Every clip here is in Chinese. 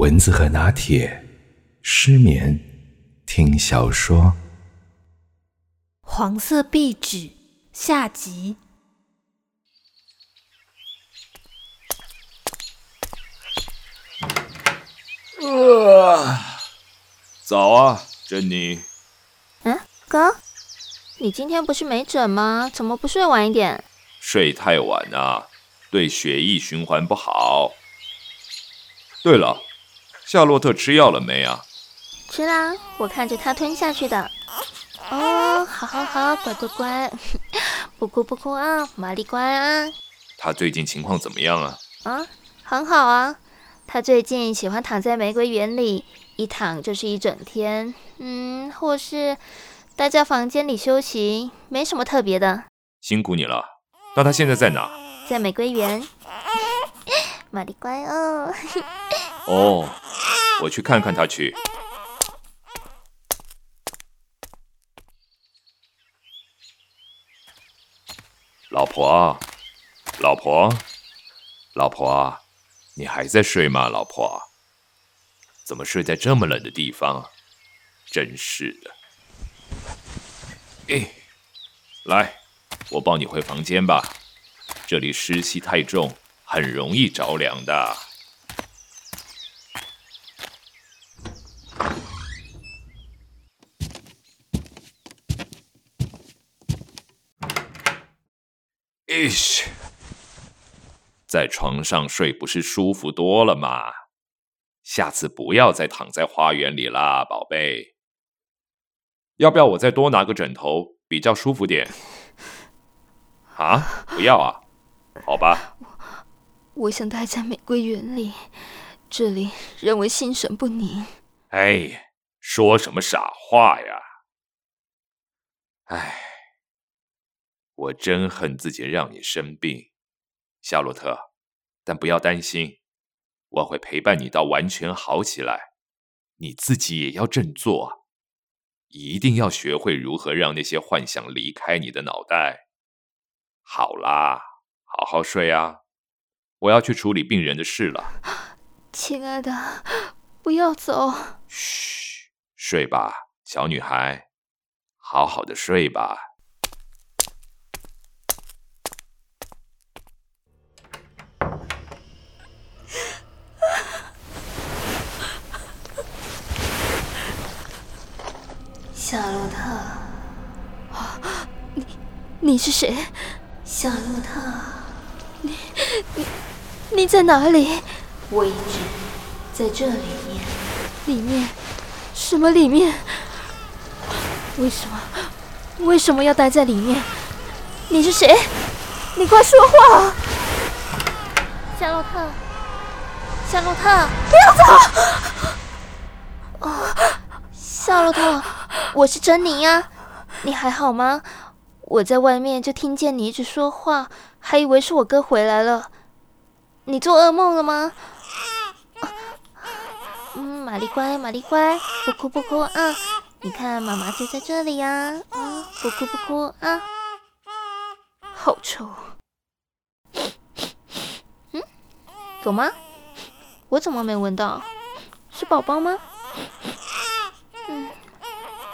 蚊子和拿铁，失眠听小说。黄色壁纸下集。呃，早啊，珍妮。嗯，哥，你今天不是没诊吗？怎么不睡晚一点？睡太晚啊，对血液循环不好。对了。夏洛特吃药了没啊？吃啦，我看着他吞下去的。哦，好好好，乖乖乖，不哭不哭啊，玛丽乖啊。他最近情况怎么样啊？啊，很好啊。他最近喜欢躺在玫瑰园里，一躺就是一整天。嗯，或是待在房间里休息，没什么特别的。辛苦你了。那他现在在哪？在玫瑰园。玛丽乖哦。哦，我去看看他去。老婆，老婆，老婆，你还在睡吗？老婆，怎么睡在这么冷的地方？真是的。哎，来，我抱你回房间吧。这里湿气太重，很容易着凉的。咦，在床上睡不是舒服多了吗？下次不要再躺在花园里啦，宝贝。要不要我再多拿个枕头，比较舒服点？啊，不要啊？好吧。我，我想待在玫瑰园里，这里让我心神不宁。哎，说什么傻话呀！哎。我真恨自己让你生病，夏洛特，但不要担心，我会陪伴你到完全好起来。你自己也要振作，一定要学会如何让那些幻想离开你的脑袋。好啦，好好睡啊，我要去处理病人的事了。亲爱的，不要走。嘘，睡吧，小女孩，好好的睡吧。夏洛特，你你是谁？夏洛特，你你你在哪里？我一直在这里面。里面？什么里面？为什么？为什么要待在里面？你是谁？你快说话！夏洛特，夏洛特，不要走！哦，夏洛特。我是珍妮呀，你还好吗？我在外面就听见你一直说话，还以为是我哥回来了。你做噩梦了吗？嗯，玛丽乖，玛丽乖，不哭不哭啊！你看妈妈就在这里呀，嗯，不哭不哭啊。好臭。嗯，有吗？我怎么没闻到？是宝宝吗？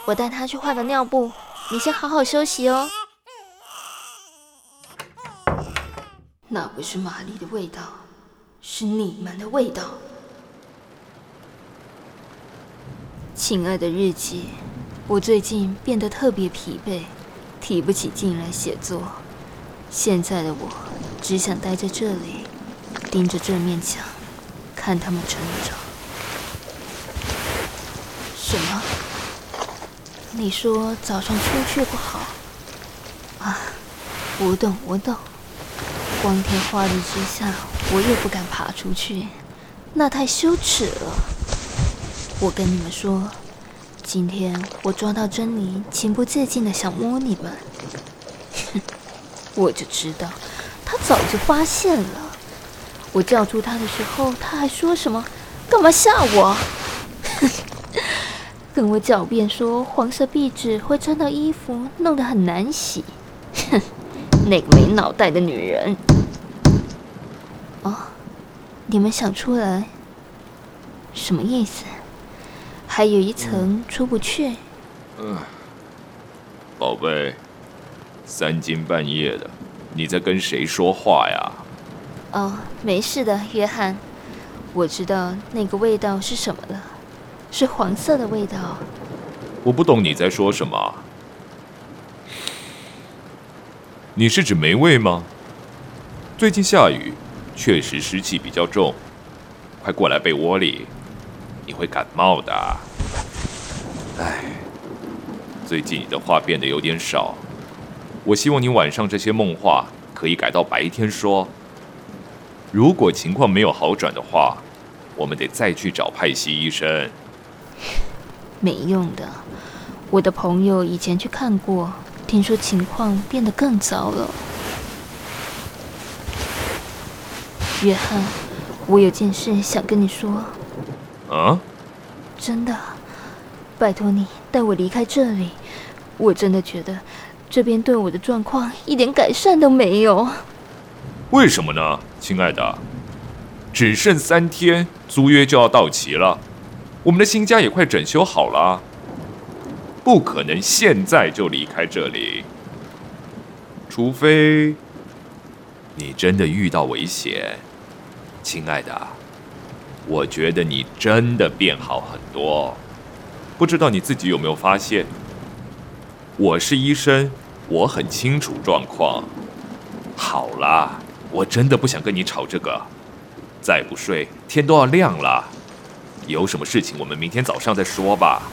我带他去换个尿布，你先好好休息哦。那不是玛丽的味道，是你们的味道。亲爱的日记，我最近变得特别疲惫，提不起劲来写作。现在的我只想待在这里，盯着这面墙，看他们成长。什么？你说早上出去不好啊？我懂，我懂。光天化日之下，我也不敢爬出去，那太羞耻了。我跟你们说，今天我抓到珍妮，情不自禁的想摸你们。哼，我就知道，她早就发现了。我叫住她的时候，她还说什么？干嘛吓我？哼 哼。跟我狡辩说黄色壁纸会沾到衣服，弄得很难洗。哼，那个没脑袋的女人。哦，你们想出来？什么意思？还有一层出不去。嗯，宝贝，三更半夜的，你在跟谁说话呀？哦，没事的，约翰，我知道那个味道是什么了，是黄色的味道。我不懂你在说什么。你是指霉味吗？最近下雨，确实湿气比较重，快过来被窝里，你会感冒的。哎，最近你的话变得有点少，我希望你晚上这些梦话可以改到白天说。如果情况没有好转的话，我们得再去找派西医生。没用的，我的朋友以前去看过。听说情况变得更糟了，约翰，我有件事想跟你说。啊？真的，拜托你带我离开这里。我真的觉得这边对我的状况一点改善都没有。为什么呢，亲爱的？只剩三天，租约就要到期了，我们的新家也快整修好了。不可能现在就离开这里，除非你真的遇到危险，亲爱的。我觉得你真的变好很多，不知道你自己有没有发现？我是医生，我很清楚状况。好啦，我真的不想跟你吵这个，再不睡天都要亮了。有什么事情我们明天早上再说吧。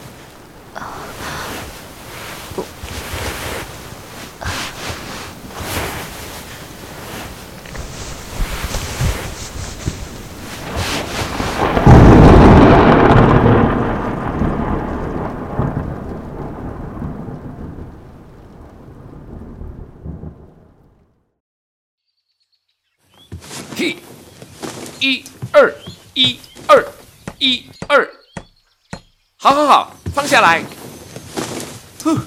一二一二一二，好好好，放下来。呼，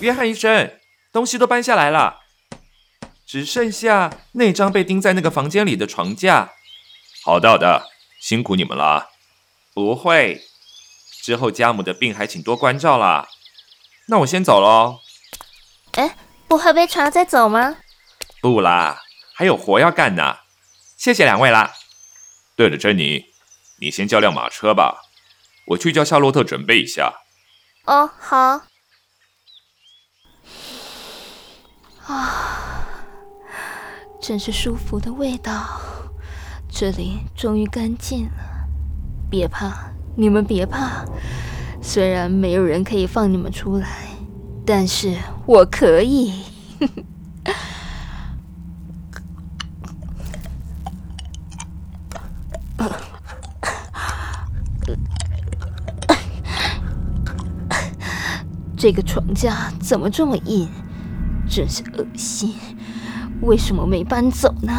约翰医生，东西都搬下来了，只剩下那张被钉在那个房间里的床架。好的好的，辛苦你们了。不会，之后家母的病还请多关照啦。那我先走喽。哎，不喝杯茶再走吗？不啦，还有活要干呢。谢谢两位啦。对了，珍妮，你先叫辆马车吧，我去叫夏洛特准备一下。哦，好。啊，真是舒服的味道，这里终于干净了。别怕，你们别怕，虽然没有人可以放你们出来，但是我可以。这个床架怎么这么硬？真是恶心！为什么没搬走呢？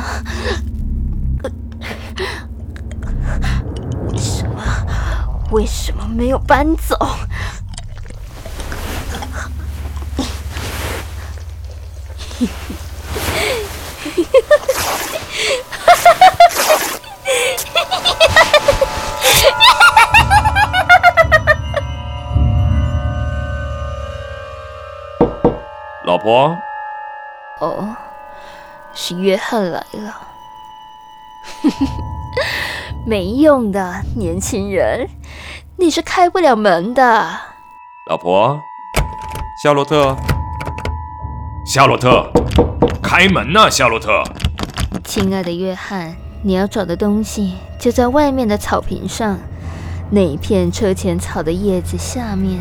为什么？为什么没有搬走？嘿嘿嘿嘿婆，哦，是约翰来了。没用的年轻人，你是开不了门的。老婆，夏洛特，夏洛特，开门呐，夏洛特。亲爱的约翰，你要找的东西就在外面的草坪上，那一片车前草的叶子下面。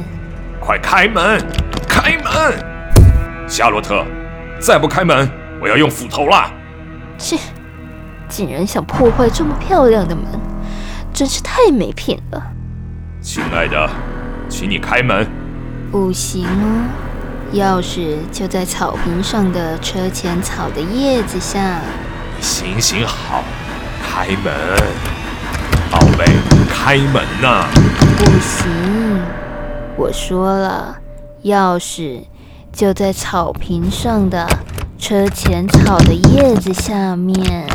快开门，开门！夏洛特，再不开门，我要用斧头啦！切，竟然想破坏这么漂亮的门，真是太没品了。亲爱的，请你开门。不行哦，钥匙就在草坪上的车前草的叶子下。行行好，开门，宝贝，开门呐！不行，我说了，钥匙。就在草坪上的车前草的叶子下面，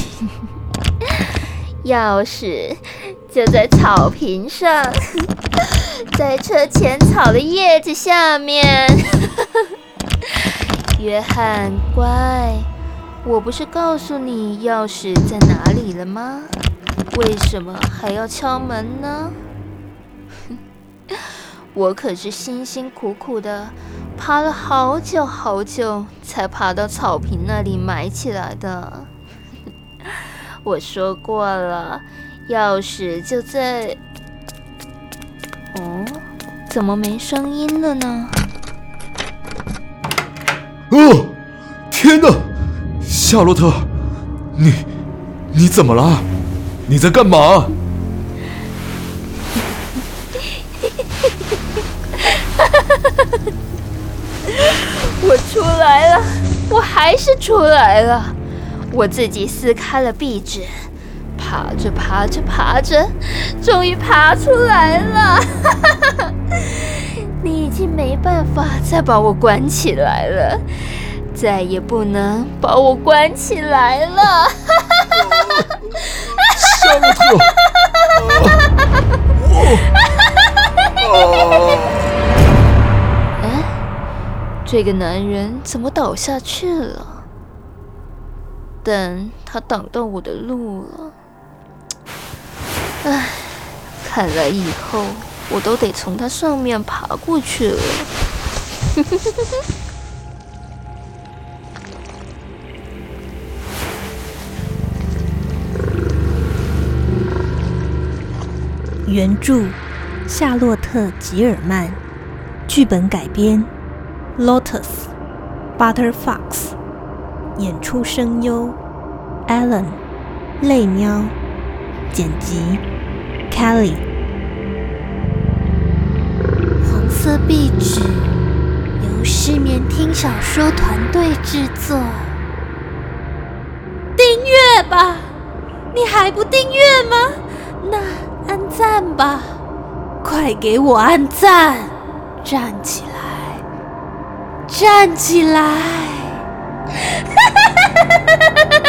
钥匙就在草坪上，在车前草的叶子下面。约翰，乖，我不是告诉你钥匙在哪里了吗？为什么还要敲门呢？我可是辛辛苦苦的爬了好久好久，才爬到草坪那里埋起来的。我说过了，钥匙就在……哦，怎么没声音了呢？哦，天哪，夏洛特，你你怎么了？你在干嘛？我出来了，我还是出来了。我自己撕开了壁纸，爬着爬着爬着，终于爬出来了。你已经没办法再把我关起来了，再也不能把我关起来了。夏洛特。这个男人怎么倒下去了？但他挡到我的路了。唉，看来以后我都得从他上面爬过去了。原著：夏洛特·吉尔曼，剧本改编。Lotus Butter Fox 演出声优 Alan 泪喵剪辑 Kelly 黄色壁纸由失眠听小说团队制作。订阅吧，你还不订阅吗？那按赞吧，快给我按赞，站起来。站起来！哈哈哈